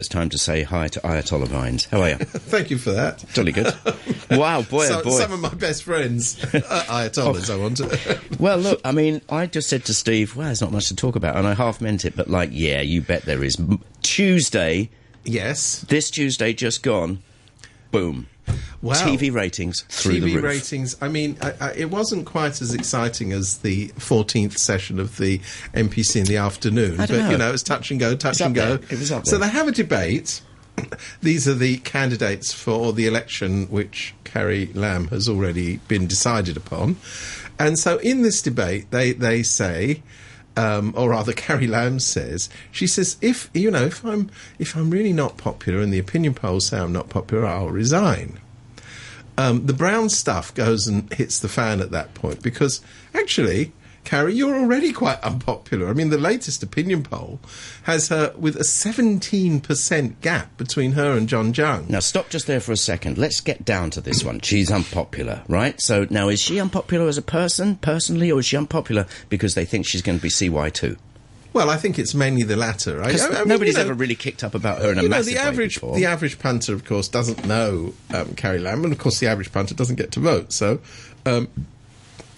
It's time to say hi to Ayatollah Vines. How are you? Thank you for that. Totally good. Wow, boy, So- oh boy. Some of my best friends, uh, Ayatollahs, I want to. Well, look, I mean, I just said to Steve, well, there's not much to talk about, and I half meant it, but like, yeah, you bet there is. Tuesday, yes. this Tuesday just gone, boom. Wow. TV ratings through TV ratings. I mean, I, I, it wasn't quite as exciting as the 14th session of the NPC in the afternoon, but know. you know, it was touch and go, touch and go. there. It was up there. So they have a debate. These are the candidates for the election, which Carrie Lam has already been decided upon. And so, in this debate, they they say. Um, or rather, Carrie Lam says she says if you know if I'm if I'm really not popular and the opinion polls say I'm not popular, I'll resign. Um, the brown stuff goes and hits the fan at that point because actually, Carrie, you're already quite unpopular. I mean, the latest opinion poll has her with a 17% gap between her and John Tsang. Now, stop just there for a second. Let's get down to this one. She's unpopular, right? So, now, is she unpopular as a person, personally, or is she unpopular because they think she's going to be CY2? Well, I think it's mainly the latter. I, I- mean, nobody's you know, ever really kicked up about her in a you know, massive the way average before. the average punter, of course, doesn't know um, Carrie Lam, and of course, the average punter doesn't get to vote. So, um,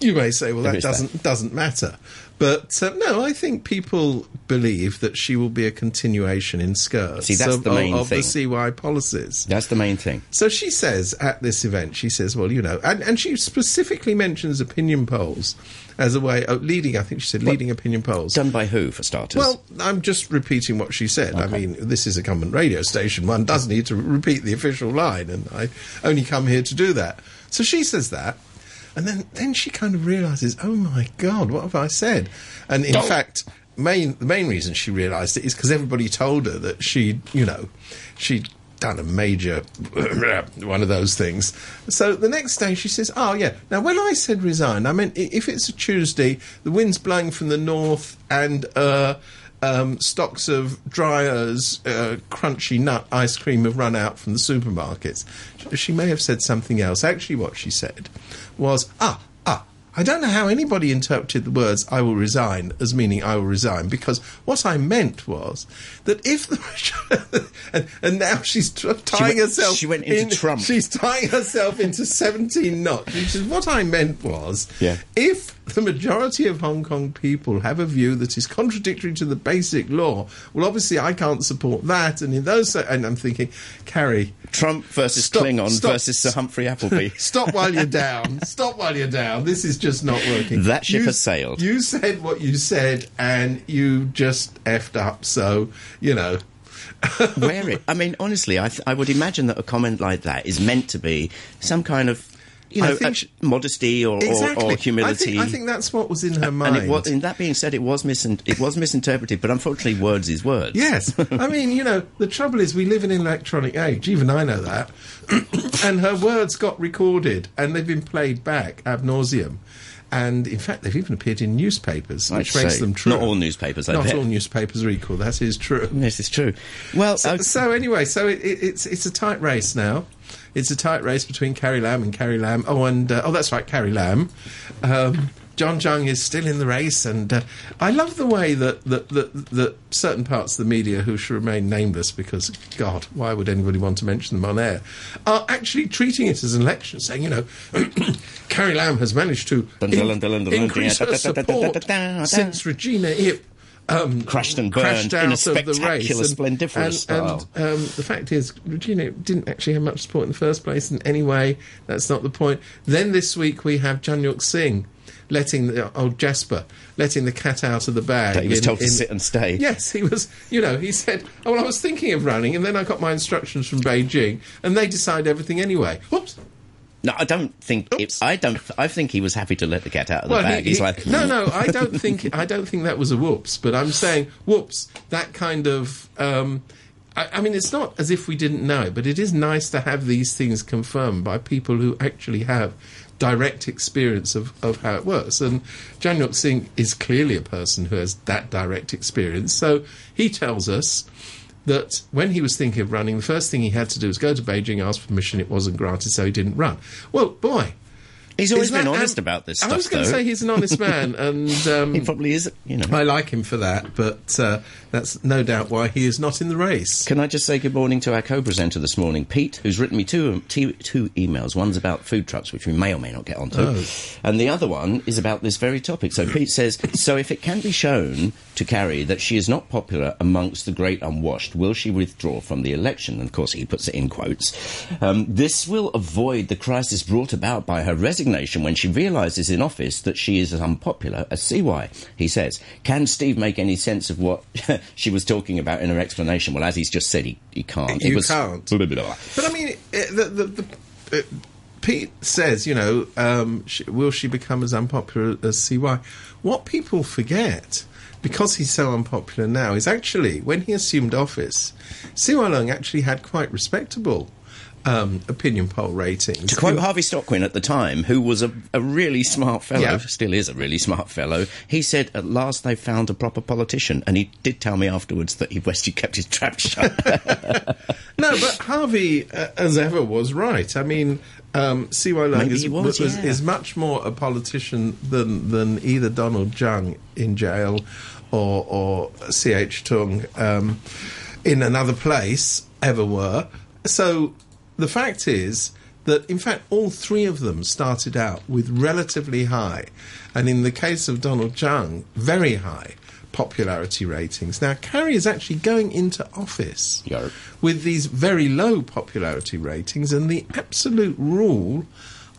you may say, well, There that. doesn't doesn't matter. But uh, no, I think people believe that she will be a continuation in skirts See, that's of, the main of, of the. CY policies. That's the main thing. So she says at this event, she says, well, you know, and, and she specifically mentions opinion polls as a way of leading. I think she said leading opinion polls. Done by who, for starters? Well, I'm just repeating what she said. I mean, this is a government radio station. One does need to repeat the official line, and I only come here to do that. So she says that, and then, then she kind of realizes, oh my God, what have I said? And in fact, main the main reason she realised it is because everybody told her that she, you know, she'd done a major one of those things. So the next day she says, "Oh yeah, now when I said resign, I meant if it's a Tuesday, the wind's blowing from the north and." Uh, um, stocks of Dryer's uh, crunchy nut ice cream have run out from the supermarkets. She may have said something else. Actually, what she said was, ah, ah, I don't know how anybody interpreted the words "I will resign" as meaning "I will resign" because what I meant was that if the and, and now she's t- tying went- herself. she went into in- Trump. She's tying herself into seventeen knots. Which is what I meant was, Yeah. if the majority of Hong Kong people have a view that is contradictory to the basic law, well, obviously I can't support that. And in those, and I'm thinking, Carrie, Trump versus Stop, Klingon stop. versus Sir Humphrey Appleby. Stop while you're down. Stop while you're down. This is just not working. That ship You- has sailed. You said what you said, and you just effed up. So you know. Wear it. I mean, honestly, I, th- I would imagine that a comment like that is meant to be some kind of, you I know, think uh, she- modesty or, or, Exactly. or humility. I think, I think that's what was in her mind. and it was, in that being said, it was misin- it was misinterpreted, but unfortunately, words is words. Yes. I mean, you know, the trouble is we live in an electronic age. Even I know that. and her words got recorded and they've been played back ab nauseum. And in fact, they've even appeared in newspapers, I'd which makes them true. Not all newspapers, I Not bet. all newspapers are equal. That is true. This is true. Well, So, uh, so anyway, so it, it, it's it's a tight race now. It's a tight race between Carrie Lam and Carrie Lam. Oh, and uh, oh, that's right, Carrie Lam. Um, John Tsang is still in the race, and uh, I love the way that, that that that certain parts of the media, who should remain nameless, because God, why would anybody want to mention them on air, are actually treating it as an election, saying, you know, Carrie Lam has managed to dun, increase her support since Regina Ip um, Crashed and burned crashed in a out of the spectacular, race. And- splendiferous and, style. And, um, the fact is, Regina didn't actually have much support in the first place, and anyway, that's not the point. Then this week we have Tsang Yok-sing letting the old Jasper letting the cat out of the bag. That he was in- told to in- sit and stay. Yes, he was. You know, he said, "Oh, well, I was thinking of running, and then I got my instructions from Beijing, and they decide everything anyway." Whoops. No, I don't think. It, I don't. I think he was happy to let the cat out of the Well, bag. he- He's he- like, no, no, I don't think I don't think that was a whoops, but I'm saying whoops. That kind of. Um, I, I mean, it's not as if we didn't know but it is nice to have these things confirmed by people who actually have direct experience of, of how it works. And Tsang Yok-sing is clearly a person who has that direct experience. So he tells us that when he was thinking of running, the first thing he had to do was go to Beijing, ask permission. It wasn't granted, so he didn't run. Well, boy, He's always that been honest about this stuff, I was going to say he's an honest man, and um, He probably is, you know. I like him for that. But uh, that's no doubt why he is not in the race. Can I just say good morning to our co-presenter this morning, Pete, who's written me two, two, two emails. One's about food trucks, which we may or may not get onto, Oh. and the other one is about this very topic. So Pete says, so if it can be shown to Carrie that she is not popular amongst the great unwashed, will she withdraw from the election? And of course, he puts it in quotes. Um, this will avoid the crisis brought about by her resignation when she realises in office that she is as unpopular as CY. He says, can Steve make any sense of what she was talking about in her explanation? Well, as he's just said, he, he can't. It You was- can't. Blah, blah, blah. But I mean, it, the, the, the, uh, Pete says, you know, um, sh will she become as unpopular as CY? What people forget, because he's so unpopular now, is actually when he assumed office, CY Leung actually had quite respectable um, opinion poll ratings. To quote Harvey Stockwin at the time, who was a, a really smart fellow, Yeah. still is a really smart fellow, he said, At last they found a proper politician. And he did tell me afterwards that he he kept his trap shut. No, but Harvey, uh, as ever, was right. I mean, um, CY Leung is, was, was- yeah. is much more a politician than than either Donald Tsang in jail or or CH Tung um, in another place ever were. So the fact is that in fact all three of them started out with relatively high, and in the case of Donald Tsang, very high popularity ratings. Now Carrie is actually going into office with these very low popularity ratings, and the absolute rule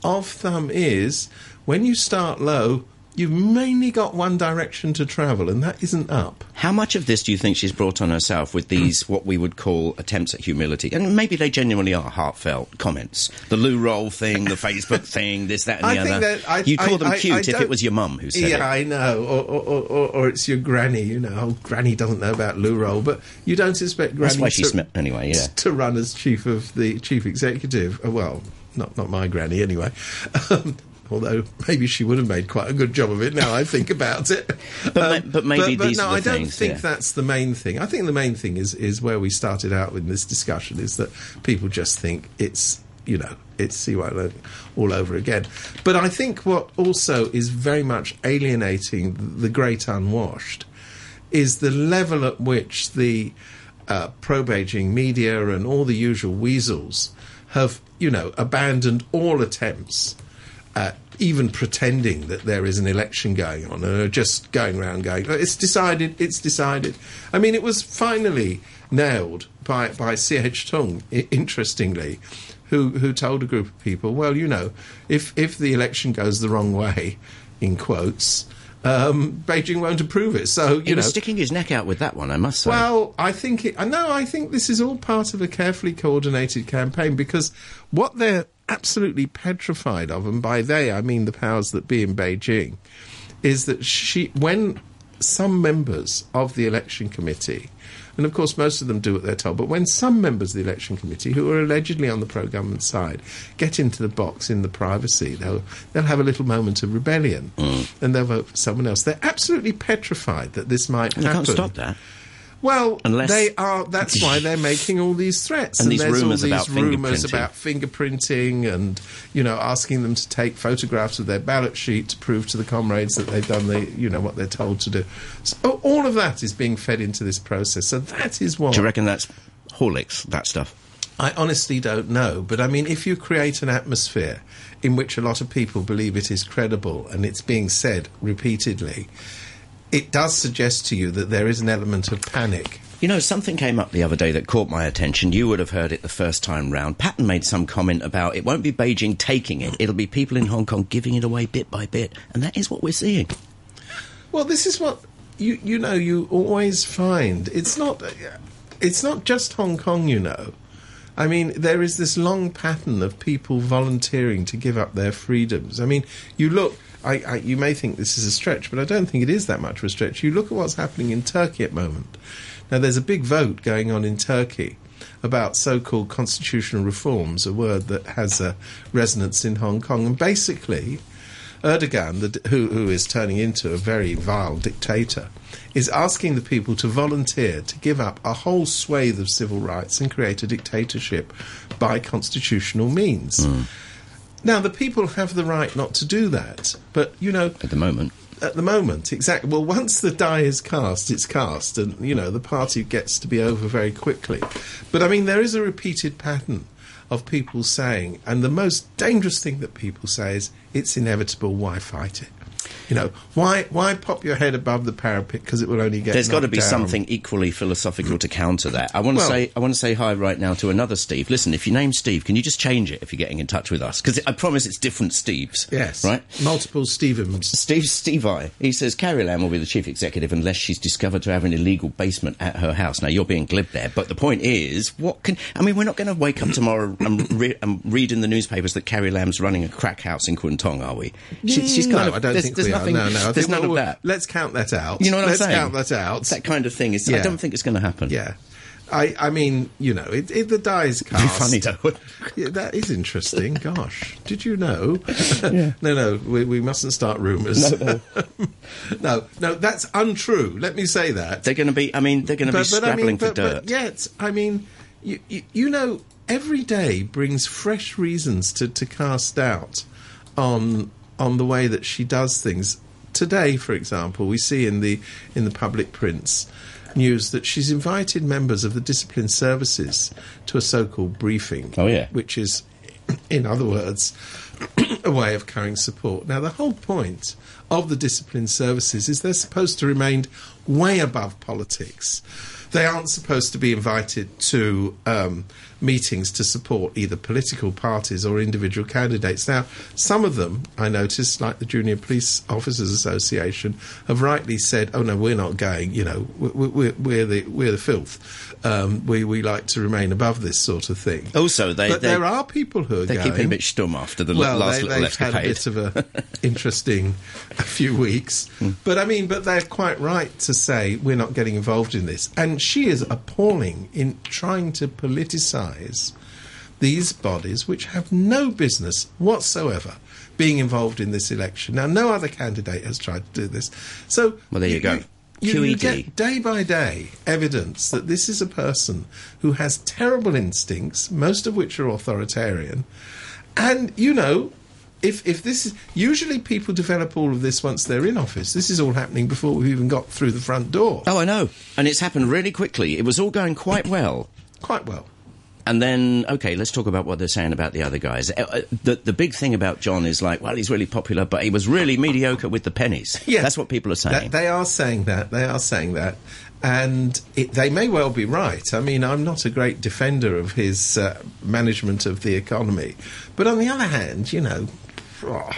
of thumb is when you start low, you've mainly got one direction to travel, and that isn't up. How much of this do you think she's brought on herself with these, what we would call attempts at humility? And maybe they genuinely are heartfelt comments. The loo roll thing, the Facebook thing, this, that, and I the think other. that I- You'd call I- them I- cute if it was your mum who said yeah, it. I know, or, or, or, or, it's your granny. You know, oh, granny doesn't know about loo roll, but you don't expect granny That's why she to, smelled. Anyway, yeah. to run as chief of the chief executive. Uh, Well, not not my granny anyway. Um, although maybe she would have made quite a good job of it. Now I think about it. But ma- but maybe but, these no, are the I don't things, think yeah. that's the main thing. I think the main thing is is where we started out with this discussion is that people just think it's you know it's CY all over again. But I think what also is very much alienating the great unwashed is the level at which the uh, pro Beijing media and all the usual weasels have, you know, abandoned all attempts at even pretending that there is an election going on and are just going around going, "Oh, it's decided, it's decided. I mean, it was finally nailed by, by C.H. Tung, i- interestingly, who, who told a group of people, well, you know, if, if the election goes the wrong way, in quotes, um, Beijing won't approve it. So, you He know. was sticking his neck out with that one, I must say. Well, I think it. I know. I think this is all part of a carefully coordinated campaign because what they're absolutely petrified of, and by they I mean the powers that be in Beijing, is that she when some members of the election committee. And of course, most of them do what they're told. But when some members of the election committee, who are allegedly on the pro-government side, get into the box in the privacy, they'll they'll have a little moment of rebellion, mm. and they'll vote for someone else. They're absolutely petrified that this might you happen. can't stop that. Well, Unless- they are. That's why they're making all these threats And these there's rumours all about these rumours fingerprinting. about fingerprinting and you know asking them to take photographs of their ballot sheet to prove to the comrades that they've done the you know what they're told to do. So all of that is being fed into this process. So that is what Do you reckon that's Horlicks, that stuff? I honestly don't know, but I mean, if you create an atmosphere in which a lot of people believe it is credible and it's being said repeatedly, it does suggest to you that there is an element of panic. You know, something came up the other day that caught my attention. You would have heard it the first time round. Patten made some comment about it won't be Beijing taking it, it'll be people in Hong Kong giving it away bit by bit. And that is what we're seeing. Well, this is what you you know you always find. It's not it's not just Hong Kong, you know. I mean, there is this long pattern of people volunteering to give up their freedoms. I mean, you look. I, I, you may think this is a stretch, but I don't think it is that much of a stretch. You look at what's happening in Turkey at the moment. Now, there's a big vote going on in Turkey about so-called constitutional reforms, a word that has a resonance in Hong Kong, and basically, Erdogan, the, who, who is turning into a very vile dictator, is asking the people to volunteer to give up a whole swathe of civil rights and create a dictatorship by constitutional means. Hmm. Now, the people have the right not to do that, but you know, At the moment. at the moment, exactly. Well, once the die is cast, it's cast, and you know the party gets to be over very quickly. But I mean, there is a repeated pattern of people saying, and the most dangerous thing that people say is, "It's inevitable. Why fight it?" You know, why why pop your head above the parapet because it will only get. There's got to be down. something equally philosophical to counter that. I want to Well- say I want to say hi right now to another Steve. Listen, if your name's Steve, can you just change it if you're getting in touch with us? Because I promise it's different Steves. Yes, Right. Multiple Stevens. Steve Steve I. He says Carrie Lam will be the chief executive unless she's discovered to have an illegal basement at her house. Now you're being glib there, but the point is, what can I mean? We're not going to wake up tomorrow and, re- and read in the newspapers that Carrie Lam's running a crack house in Kwun Tong, are we? She, she's no, kind of. I don't there's, think there's uh, nothing, are. No, no. I There's none we'll- of that. Let's count that out. You know what let's I'm saying? count that out. That kind of thing. It's, I don't think it's going to happen. Yeah. I, I mean, you know, it, it, the die is cast. Be funny though. Yeah, that is interesting. Gosh, did you know? yeah. no, no, we, we mustn't start rumours. No no. no, that's untrue. Let me say that. They're going to be. I mean, they're going to be scrabbling for but, dirt. but yet, I mean, you, you, you know, every day brings fresh reasons to, to cast doubt on on the way that she does things. Today, for example, we see in the in the public prints news that she's invited members of the discipline services to a so-called briefing. Oh, yeah. which is, in other words, a way of carrying support. Now, the whole point of the discipline services is they're supposed to remain way above politics. They aren't supposed to be invited to um, meetings to support either political parties or individual candidates. Now, some of them, I noticed, like the Junior Police Officers Association, have rightly said, "Oh no, we're not going. You know, we're, we're, we're the we're the filth. Um, we we like to remain above this sort of thing." Also, they but they, there are people who are they're going. keeping a bit stum after the well, last they, little they've had a bit of a interesting a few weeks, Hmm. but I mean, but they're quite right to say we're not getting involved in this. And she is appalling in trying to politicise these bodies, which have no business whatsoever being involved in this election. Now, no other candidate has tried to do this. So, Well, there you go. You, you QED. get day by day evidence that this is a person who has terrible instincts, most of which are authoritarian. And, you know, if, if this is. Usually people develop all of this once they're in office. This is all happening before we've even got through the front door. Oh, I know, and it's happened really quickly. It was all going quite well. Quite well. And then, okay, let's talk about what they're saying about the other guys. Uh, uh, The, the big thing about John is like, well, he's really popular, but he was really mediocre with the pennies. Yeah. That's what people are saying. That, they are saying that. They are saying that. And it, they may well be right. I mean, I'm not a great defender of his uh, management of the economy. But on the other hand, you know, oh,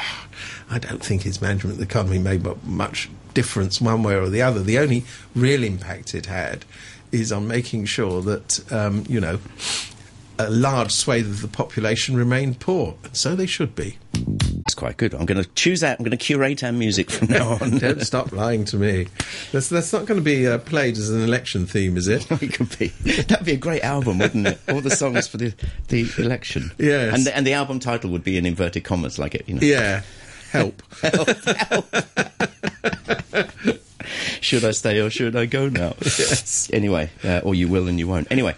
I don't think his management of the economy made much difference one way or the other. The only real impact it had is on making sure that, um, you know, a large swathe of the population remain poor. And so they should be. It's quite good. I'm going to choose that. I'm going to curate our music from now on. Don't stop lying to me. That's, that's not going to be uh, played as an election theme, is it? it could be. That'd be a great album, wouldn't it? All the songs for the, the election. Yes. And the, and the album title would be in inverted commas, like it, you know. Yeah. Help. Help. Should I stay or should I go now? Yes. Anyway, uh, or you will and you won't. Anyway,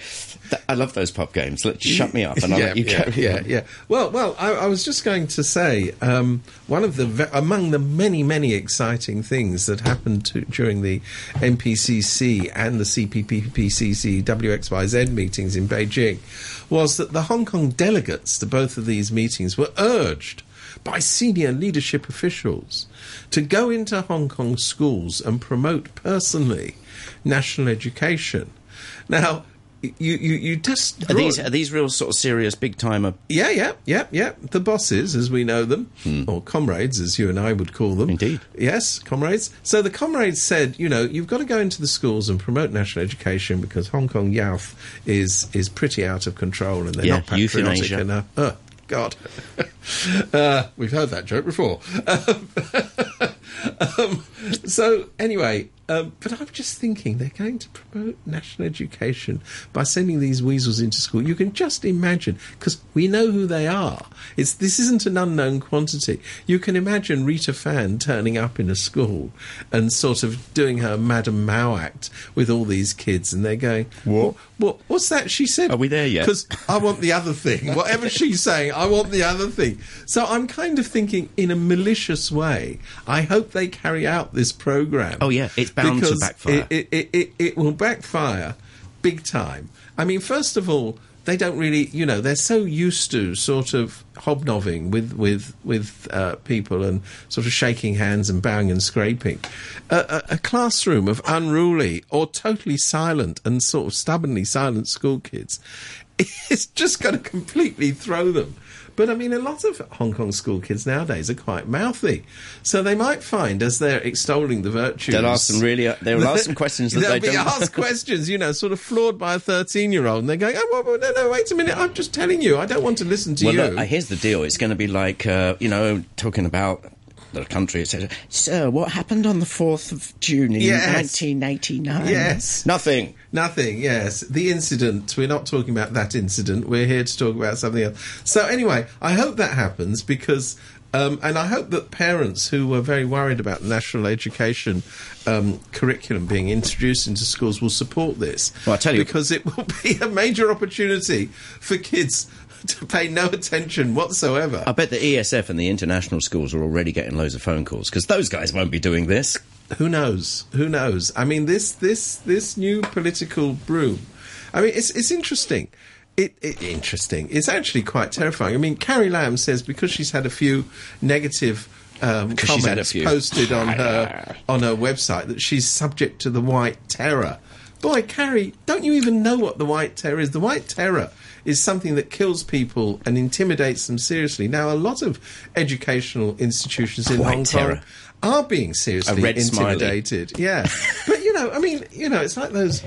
th- I love those pop games. Let shut me up and I'll yeah, let you yeah, carry yeah, on. yeah. Well, well, I, I was just going to say um, one of the ve- among the many, many exciting things that happened to, during the MPCC and the CPPPCC WXYZ meetings in Beijing was that the Hong Kong delegates to both of these meetings were urged by senior leadership officials to go into Hong Kong schools and promote personally national education. Now, you you, you just Are these are these real sort of serious big timer? yeah, yeah, yeah, yeah. The bosses, as we know them, or comrades, as you and I would call them. Hmm. Indeed. Yes, comrades. So the comrades said, you know, you've got to go into the schools and promote national education because Hong Kong youth is is pretty out of control and they're Yeah, not patriotic enough. Oh, God. uh, we've heard that joke before. um, so anyway, Um, but I'm just thinking they're going to promote national education by sending these weasels into school. You can just imagine because we know who they are. It's this isn't an unknown quantity. You can imagine Rita Fan turning up in a school and sort of doing her Madame Mao act with all these kids, and they're going, "What? What? What's that?" She said, Are we there yet? Because I want the other thing. Whatever she's saying, I want the other thing. So I'm kind of thinking in a malicious way. I hope they carry out this program. Oh, yeah, it's bound to because backfire. It, it, it, it will backfire big time. I mean, first of all, they don't really, you know, they're so used to sort of hobnobbing with with with uh, people and sort of shaking hands and bowing and scraping. A, a, a classroom of unruly or totally silent and sort of stubbornly silent school kids is just going to completely throw them. But I mean, a lot of Hong Kong school kids nowadays are quite mouthy, so they might find as they're extolling the virtues, They'll ask some really. They'll ask some questions that They'll they be don't. asked questions, you know, sort of flawed by a thirteen-year-old, and they're going, "Oh, well, no, no, wait a minute! I'm just telling you, I don't want to listen to Well, you." look, uh, here's the deal. It's going to be like, uh, you know, talking about the country, etc. So, what happened on the 4th of June in Yes. 1989? Yes. Nothing. Nothing, yes. The incident, we're not talking about that incident, we're here to talk about something else. So, anyway, I hope that happens because, um, and I hope that parents who were very worried about the national education um, curriculum being introduced into schools will support this. Well, I tell you- Because it will be a major opportunity for kids to pay no attention whatsoever. I bet the ESF and the international schools are already getting loads of phone calls because those guys won't be doing this. Who knows? Who knows? I mean, this this this new political broom. I mean, it's it's interesting. It, it interesting. It's actually quite terrifying. I mean, Carrie Lam says because she's had a few negative um, Because she's had a comments few. posted on her on her website that she's subject to the white terror. Boy, Carrie, don't you even know what the white terror is? The white terror is something that kills people and intimidates them seriously. Now, a lot of educational institutions in White Hong terror. Kong are being seriously red smiley. intimidated. Yeah, but you know, I mean, you know, it's like those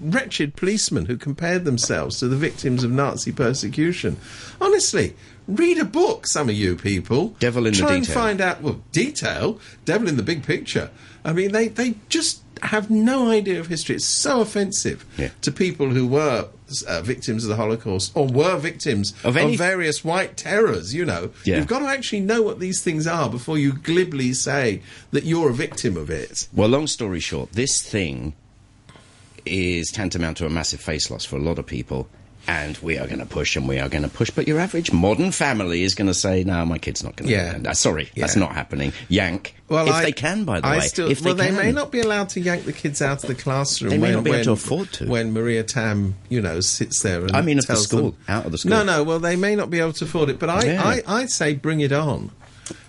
wretched policemen who compared themselves to the victims of Nazi persecution. Honestly, read a book, some of you people. Devil in the detail. Try and find out. Well, detail, devil in the big picture. I mean, they they just have no idea of history. It's so offensive Yeah. to people who were uh, victims of the Holocaust or were victims Of any- various white terrors. You know, Yeah. you've got to actually know what these things are before you glibly say that you're a victim of it. Well, long story short, this thing is tantamount to a massive face loss for a lot of people. And we are going to push and we are going to push. But your average modern family is going to say, no, my kid's not going to Yeah. Sorry, that's not happening. Yank. Well, if I- they can, by the I way. still, if well, they, they may not be allowed to yank the kids out of the classroom. They may when, not be able when, to afford to. When Maria Tam, you know, sits there and I mean of the school, them- out of the school. No, no. Well, they may not be able to afford it, but I, Yeah. I, I say bring it on.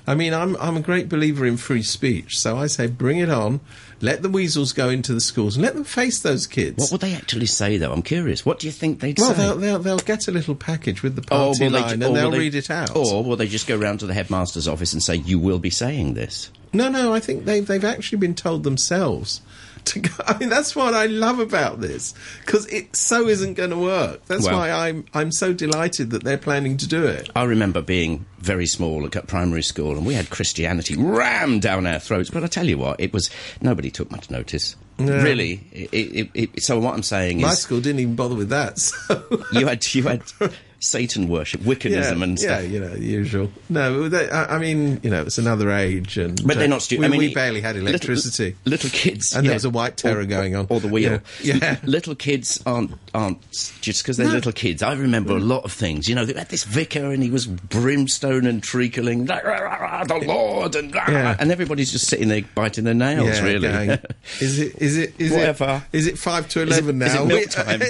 I mean, I'm I'm a great believer in free speech, so I say bring it on. Let the weasels go into the schools and let them face those kids. What would they actually say, though? I'm curious. What do you think they'd well, say? they'll, they'll they'll get a little package with the oh, party will they line ju- and oh, they'll they- read it out. Or will they just go round to the headmaster's office and say, you will be saying this? No, no, I think they've they've actually been told themselves to go. I mean, that's what I love about this because it so isn't going to work. That's Well- why I'm I'm so delighted that they're planning to do it. I remember being very small at primary school, and we had Christianity rammed down our throats. But I tell you what, it was nobody took much notice. Really, it, it, it, so what I'm saying My is, school didn't even bother with that. So. you had you had Satan worship, Wiccanism, yeah, and yeah, stuff. you know, the usual. No, they, I, I mean, you know, it's another age, and But they're uh, not stupid. We, I mean, we barely had electricity. Little, kids, And there was a white terror Or- going on. or the wheel. Yeah. Yeah. little kids aren't aren't just because they're No. little kids. I remember a lot of things. You know, they had this vicar, and he was brimstone and treacling, the Lord, and Yeah. and everybody's just sitting there biting their nails. Yeah, really, is it? Is it? Is Whatever. it? Is it five to Is it- eleven is it now? milk time?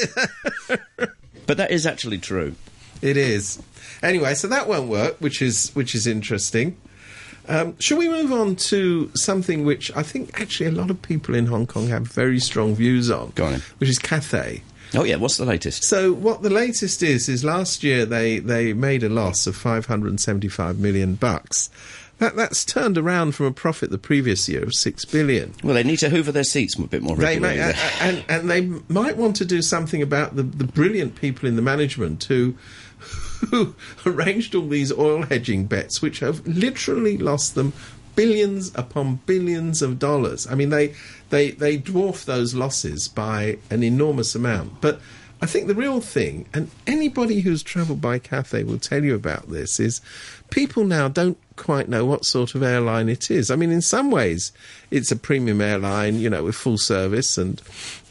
but that is actually true. It is. Anyway, so that won't work, which is which is interesting. Um, shall we move on to something which I think actually a lot of people in Hong Kong have very strong views on, Go on which is Cathay. Oh yeah, what's the latest? So what the latest is is last year they they made a loss of 575 million bucks. That that's turned around from a profit the previous year of 6 billion. Well, they need to hoover their seats a bit more They regularly. may, and, and they might want to do something about the, the brilliant people in the management who who arranged all these oil hedging bets, which have literally lost them billions upon billions of dollars. I mean, they they they dwarf those losses by an enormous amount. But I think the real thing, and anybody who's travelled by Cathay will tell you about this, is people now don't quite know what sort of airline it is. I mean, in some ways, it's a premium airline, you know, with full service and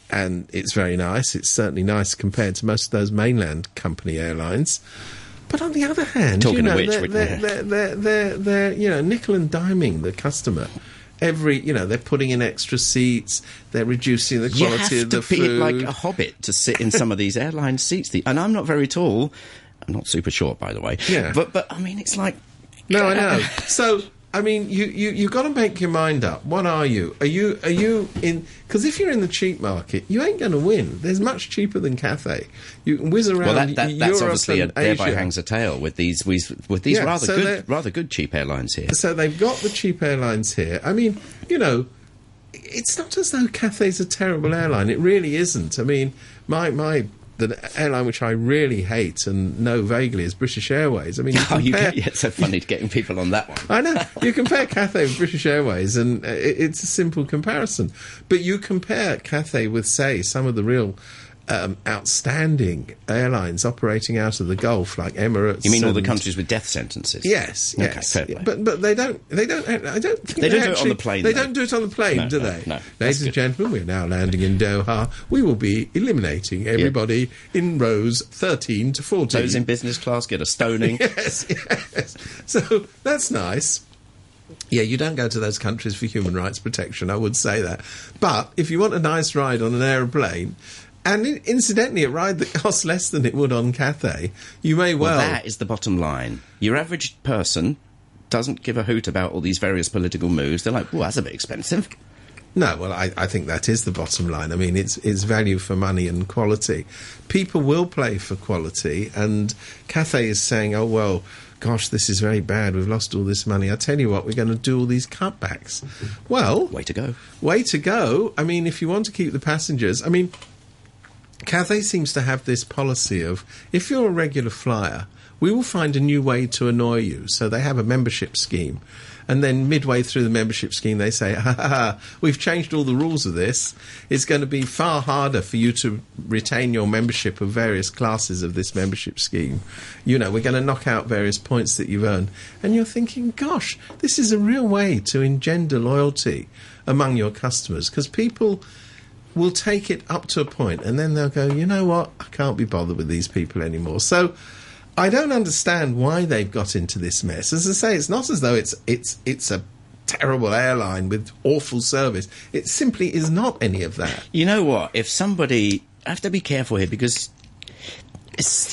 and it's very nice. It's certainly nice compared to most of those mainland company airlines. But on the other hand, Talking you know, which, they're, they're, they're, they're, they're, they're, you know, nickel and diming the customer. Every, you know, they're putting in extra seats. They're reducing the quality of the to be food. like a hobbit to sit in some of these airline seats. And I'm not very tall. I'm not super short, by the way. Yeah. But but I mean, it's like No, I know. So, I mean, you you you got to make your mind up. What are you? Are you are you in? Because if you're in the cheap market, you ain't going to win. There's much cheaper than Cathay. You can whiz around well, that, that, that's Europe obviously a, thereby Asia. hangs a tail with these with, with these Yeah, rather so good rather good cheap airlines here. So they've got the cheap airlines here. I mean, you know, it's not as though Cathay's a terrible airline. It really isn't. I mean, my my the airline which I really hate and know vaguely is British Airways. I mean, you Oh, you get, yeah, it's so funny getting people on that one. I know. You compare Cathay with British Airways, and uh, it, it's a simple comparison. But you compare Cathay with, say, some of the real um, outstanding airlines operating out of the Gulf, like Emirates. You mean all the countries with death sentences? Yes, Okay, yes, fair play. but but they don't they don't I don't think They don't do it on actually- the plane, They though. don't do it on the plane, No, do no, they? no. Ladies and gentlemen, we're now landing in Doha. We will be eliminating everybody in rows thirteen to fourteen. Those in business class get a stoning. yes, yes. So that's nice. Yeah, you don't go to those countries for human rights protection, I would say that. But if you want a nice ride on an aeroplane, and in- incidentally, a ride that costs less than it would on Cathay, you may well. Well, that is the bottom line. Your average person doesn't give a hoot about all these various political moves. They're like, "Oh, that's a bit expensive." No, well, I, I think that is the bottom line. I mean, it's it's value for money and quality. People will play for quality, and Cathay is saying, "Oh well, gosh, this is very bad. We've lost all this money. I tell you what, we're going to do all these cutbacks." Well, Way to go. way to go. I mean, if you want to keep the passengers, I mean, Cathay seems to have this policy of if you're a regular flyer, we will find a new way to annoy you. So they have a membership scheme. And then midway through the membership scheme, they say, ha, ha, ha, we've changed all the rules of this. It's going to be far harder for you to retain your membership of various classes of this membership scheme. You know, we're going to knock out various points that you've earned. And you're thinking, gosh, this is a real way to engender loyalty among your customers because people will take it up to a point and then they'll go, you know what, I can't be bothered with these people anymore. So I don't understand why they've got into this mess. As I say, it's not as though it's it's it's a terrible airline with awful service. It simply is not any of that. You know what? If somebody, I have to be careful here because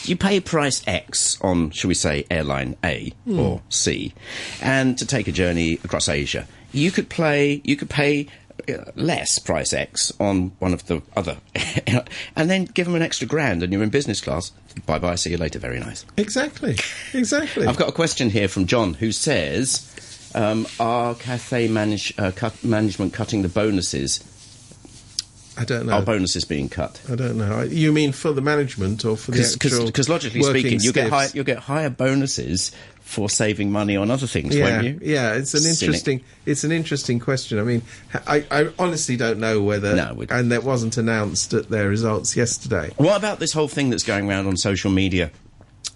you pay price X on, shall we say, airline A hmm. or C, and to take a journey across Asia, you could play, you could pay less price X on one of the other, and then give them an extra grand, and you're in business class. Bye bye. See you later. Very nice. Exactly. Exactly. I've got a question here from John who says, um, "Are Cathay manage, uh, cut, management cutting the bonuses? I don't know. Are bonuses being cut?" I don't know. You mean for the management or for the actual? Because logically speaking, you get high, you'll get higher bonuses for saving money on other things, yeah, won't you? yeah. It's an Cynic. interesting. It's an interesting question. I mean, I, I honestly don't know whether. No, and that wasn't announced at their results yesterday. What about this whole thing that's going around on social media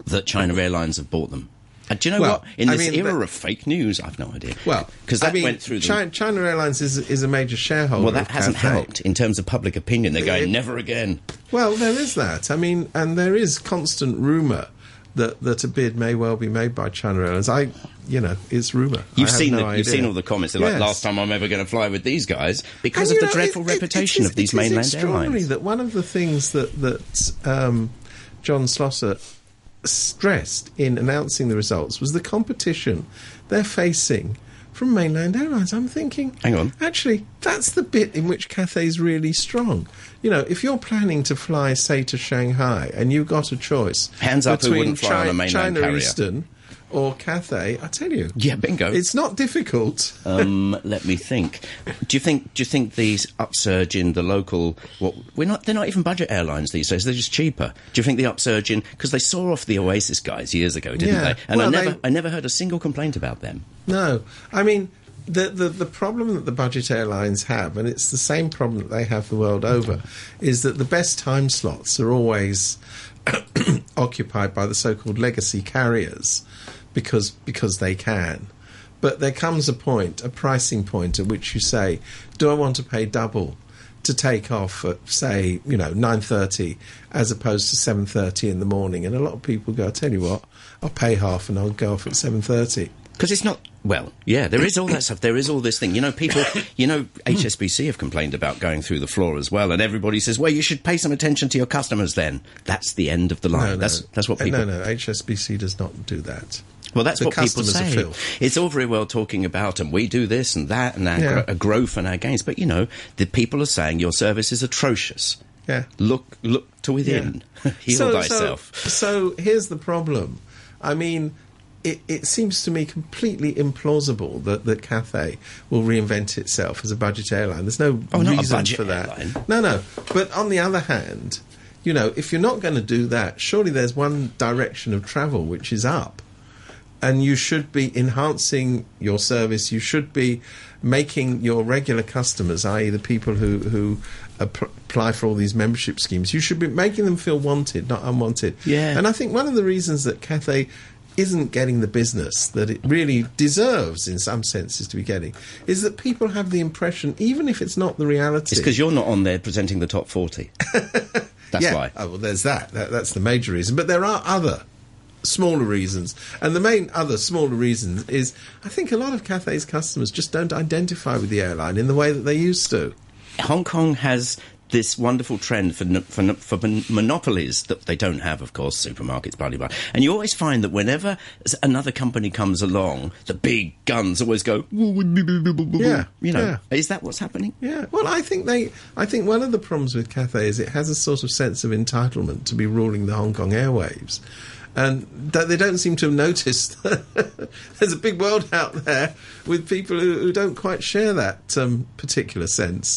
that China Airlines have bought them? And do you know Well, what? In I this mean, era of fake news, I've no idea. Well, because that I mean, went through. China, China Airlines is is a major shareholder. well, that hasn't Cathay. helped in terms of public opinion. They're going It- never again. Well, there is that. I mean, and there is constant rumor that that a bid may well be made by China Airlines. I, you know, it's rumor. You've I seen no the, idea. you've seen all the comments. They're like, Yes. last time I'm ever going to fly with these guys because And, of the know, dreadful it- reputation it is- of these mainland airlines. That one of the things that that um, John Slosar stressed in announcing the results was the competition they're facing from mainland airlines. I'm thinking, Hang on. actually, that's the bit in which Cathay's really strong. You know, if you're planning to fly, say, to Shanghai, and you've got a choice Hands up who wouldn't fly on a mainland China carrier. Eastern or Cathay, I tell you, Yeah, bingo. it's not difficult. um, let me think. Do you think? Do you think these upsurge in the local? What we're not. They're not even budget airlines these days. They're just cheaper. Do you think the upsurge in? Because they saw off the Oasis guys years ago, didn't Yeah. they? And I never, they- I never heard a single complaint about them. No, I mean, the, the the problem that the budget airlines have, and it's the same problem that they have the world over, is that the best time slots are always occupied by the so-called legacy carriers because because they can. But there comes a point, a pricing point, at which you say, "Do I want to pay double to take off at say, you know, nine thirty as opposed to seven thirty in the morning?" And a lot of people go, "I tell you what, I'll pay half and I'll go off at seven thirty. Because it's not. Well, yeah, there is all that stuff. There is all this thing. You know, people, you know, HSBC have complained about going through the floor as well, and everybody says, well, you should pay some attention to your customers then. That's the end of the line. that's, that's what Uh, people. No, no, HSBC does not do that. Well, that's The what people say. It's all very well talking about, and we do this and that, and our Yeah. gro- growth and our gains. But you know, the people are saying your service is atrocious. Yeah. Look, look to within. Heal so, thyself. So, so here's the problem. I mean, it, it seems to me completely implausible that, that Cathay will reinvent itself as a budget airline. There's no Oh, reason for that. airline. No, no. But on the other hand, you know, if you're not going to do that, surely there's one direction of travel which is up. And you should be enhancing your service. You should be making your regular customers, i.e., the people who who apply for all these membership schemes, you should be making them feel wanted, not unwanted. Yeah. And I think one of the reasons that Cathay isn't getting the business that it really deserves, in some senses, to be getting, is that people have the impression, even if it's not the reality. It's because you're not on there presenting the top 40. That's yeah. why. Oh, well, there's that. that. That's the major reason. But there are other smaller reasons. And the main other smaller reason is I think a lot of Cathay's customers just don't identify with the airline in the way that they used to. Hong Kong has this wonderful trend for, for, for monopolies that they don't have, of course, supermarkets, blah, blah, blah. And you always find that whenever another company comes along, the big guns always go, Yeah, you know, yeah. is that what's happening? Yeah, well, I think they. I think one of the problems with Cathay is it has a sort of sense of entitlement to be ruling the Hong Kong airwaves, and that they don't seem to have noticed. There's a big world out there with people who, who don't quite share that um, particular sense.